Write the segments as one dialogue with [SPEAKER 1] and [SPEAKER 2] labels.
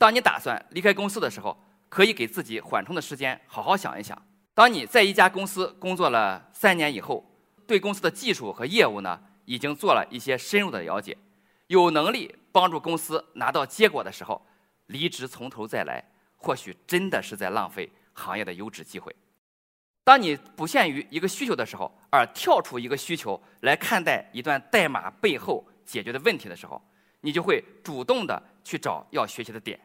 [SPEAKER 1] 当你打算离开公司的时候，可以给自己缓冲的时间，好好想一想。当你在一家公司工作了三年以后，对公司的技术和业务呢，已经做了一些深入的了解，有能力帮助公司拿到结果的时候，离职从头再来，或许真的是在浪费行业的优质机会。当你不限于一个需求的时候，而跳出一个需求来看待一段代码背后解决的问题的时候，你就会主动的去找要学习的点，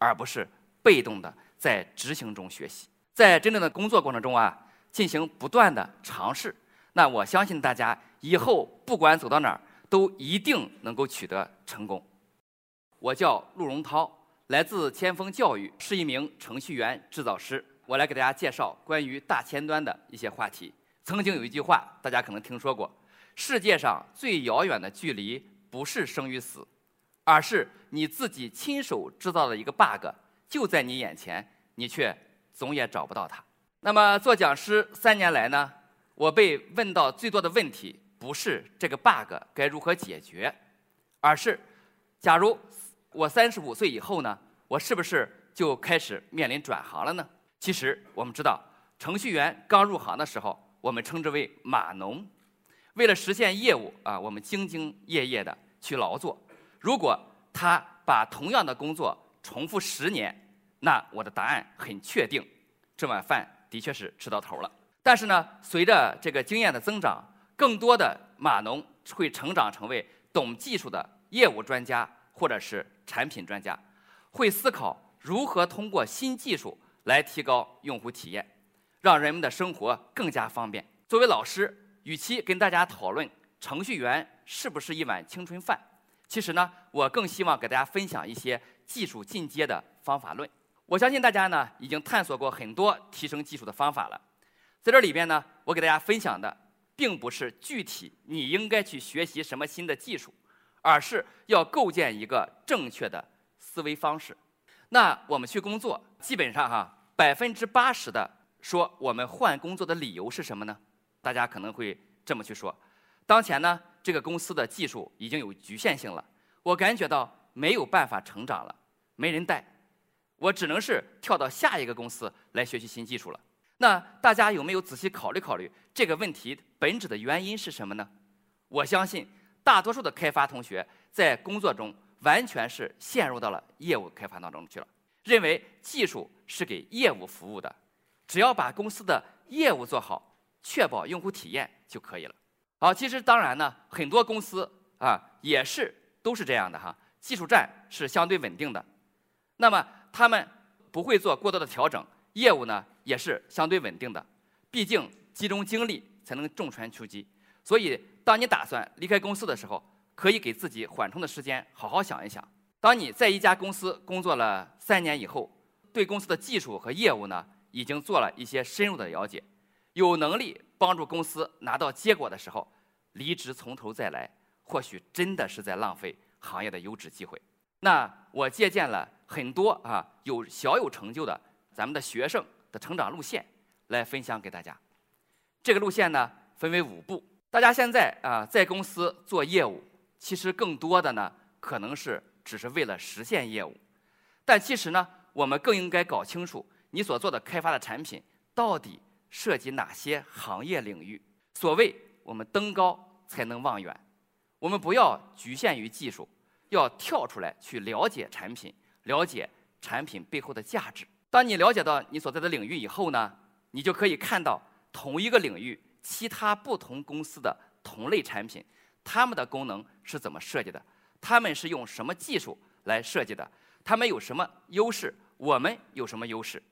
[SPEAKER 1] 而不是被动的在执行中学习。在真正的工作过程中啊，进行不断的尝试，那我相信大家以后不管走到哪儿，都一定能够取得成功。我叫陆荣涛，来自千锋教育，是一名程序员制造师。我来给大家介绍关于大前端的一些话题。曾经有一句话，大家可能听说过：世界上最遥远的距离，不是生与死，而是你自己亲手制造的一个 bug 就在你眼前，你却总也找不到它。那么做讲师三年来呢，我被问到最多的问题，不是这个 bug 该如何解决，而是假如我三十五岁以后呢，我是不是就开始面临转行了呢？其实我们知道，程序员刚入行的时候，我们称之为码农。为了实现业务啊，我们兢兢业业的去劳作。如果他把同样的工作重复十年，那我的答案很确定，这碗饭的确是吃到头了。但是呢，随着这个经验的增长，更多的码农会成长成为懂技术的业务专家或者是产品专家，会思考如何通过新技术。来提高用户体验，让人们的生活更加方便。作为老师，与其跟大家讨论程序员是不是一碗青春饭，其实呢，我更希望给大家分享一些技术进阶的方法论。我相信大家呢已经探索过很多提升技术的方法了，在这里边呢，我给大家分享的并不是具体你应该去学习什么新的技术，而是要构建一个正确的思维方式。那我们去工作，基本上哈，百分之八十的说我们换工作的理由是什么呢？大家可能会这么去说：当前呢，这个公司的技术已经有局限性了，我感觉到没有办法成长了，没人带，我只能是跳到下一个公司来学习新技术了。那大家有没有仔细考虑考虑这个问题本质的原因是什么呢？我相信大多数的开发同学在工作中。完全是陷入到了业务开发当中去了，认为技术是给业务服务的，只要把公司的业务做好，确保用户体验就可以了。好，其实当然呢，很多公司啊也是都是这样的哈，技术栈是相对稳定的，那么他们不会做过多的调整，业务呢也是相对稳定的，毕竟集中精力才能重拳出击。所以，当你打算离开公司的时候，可以给自己缓冲的时间，好好想一想。当你在一家公司工作了三年以后，对公司的技术和业务呢，已经做了一些深入的了解，有能力帮助公司拿到结果的时候，离职从头再来，或许真的是在浪费行业的优质机会。那我借鉴了很多啊有小有成就的咱们的学生的成长路线，来分享给大家。这个路线呢，分为五步。大家现在啊在公司做业务。其实更多的呢，可能是只是为了实现业务，但其实呢，我们更应该搞清楚你所做的开发的产品到底涉及哪些行业领域。所谓我们登高才能望远，我们不要局限于技术，要跳出来去了解产品，了解产品背后的价值。当你了解到你所在的领域以后呢，你就可以看到同一个领域其他不同公司的同类产品。他们的功能是怎么设计的？他们是用什么技术来设计的？他们有什么优势？我们有什么优势？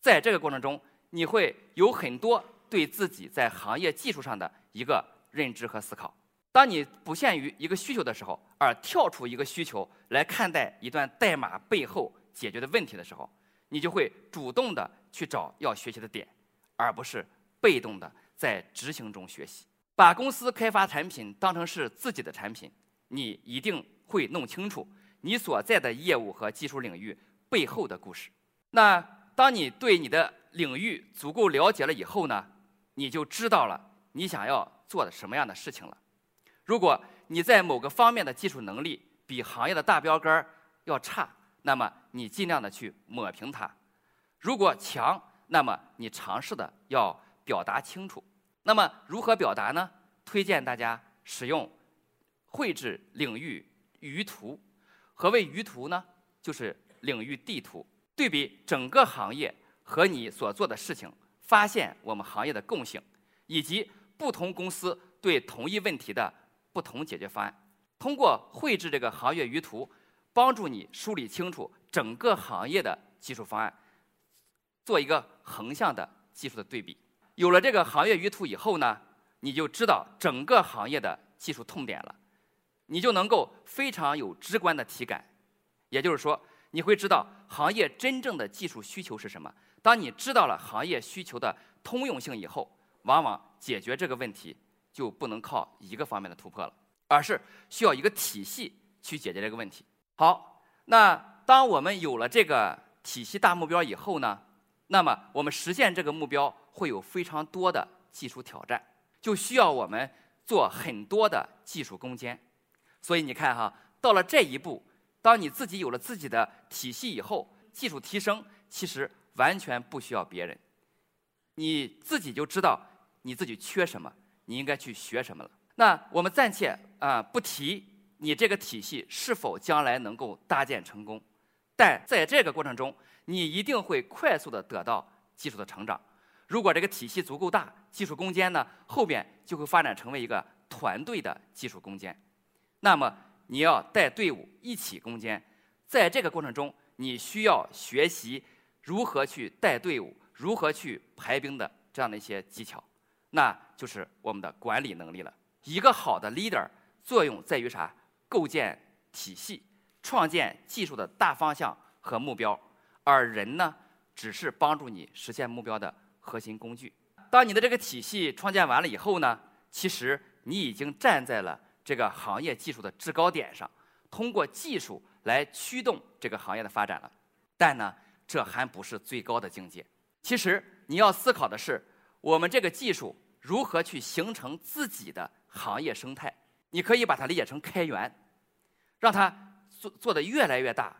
[SPEAKER 1] 在这个过程中，你会有很多对自己在行业技术上的一个认知和思考。当你不限于一个需求的时候，而跳出一个需求来看待一段代码背后解决的问题的时候，你就会主动的去找要学习的点，而不是被动的在执行中学习。把公司开发产品当成是自己的产品，你一定会弄清楚你所在的业务和技术领域背后的故事。那当你对你的领域足够了解了以后呢，你就知道了你想要做的什么样的事情了。如果你在某个方面的技术能力比行业的大标杆要差，那么你尽量的去抹平它；如果强，那么你尝试的要表达清楚。那么如何表达呢？推荐大家使用绘制领域舆图。何谓舆图呢？就是领域地图，对比整个行业和你所做的事情，发现我们行业的共性，以及不同公司对同一问题的不同解决方案。通过绘制这个行业舆图，帮助你梳理清楚整个行业的技术方案，做一个横向的技术的对比。有了这个行业舆图以后呢，你就知道整个行业的技术痛点了，你就能够非常有直观的体感。也就是说，你会知道行业真正的技术需求是什么。当你知道了行业需求的通用性以后，往往解决这个问题就不能靠一个方面的突破了。而是需要一个体系去解决这个问题。好，那当我们有了这个体系大目标以后呢，那么我们实现这个目标会有非常多的技术挑战，就需要我们做很多的技术攻坚。所以你看哈，到了这一步，当你自己有了自己的体系以后，技术提升其实完全不需要别人，你自己就知道你自己缺什么，你应该去学什么了。那我们暂且啊不提你这个体系是否将来能够搭建成功，但在这个过程中，你一定会快速的得到技术的成长。如果这个体系足够大，技术攻坚呢后边就会发展成为一个团队的技术攻坚。那么你要带队伍一起攻坚，在这个过程中，你需要学习如何去带队伍，如何去排兵的这样的一些技巧，那就是我们的管理能力了。一个好的 leader 作用在于啥？构建体系，创建技术的大方向和目标，而人呢，只是帮助你实现目标的核心工具。当你的这个体系创建完了以后呢，其实你已经站在了这个行业技术的制高点上，通过技术来驱动这个行业的发展了。但呢，这还不是最高的境界。其实你要思考的是，我们这个技术如何去形成自己的。行业生态，你可以把它理解成开源，让它做做的越来越大，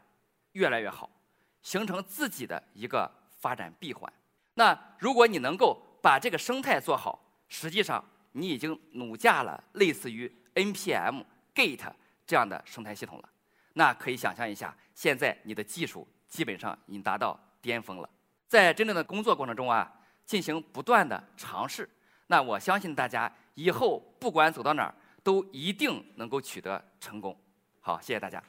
[SPEAKER 1] 越来越好，形成自己的一个发展闭环。那如果你能够把这个生态做好，实际上你已经努架了类似于 npm、git 这样的生态系统了。那可以想象一下，现在你的技术基本上已经达到巅峰了。在真正的工作过程中啊，进行不断的尝试。那我相信大家。以后不管走到哪儿，都一定能够取得成功。好，谢谢大家。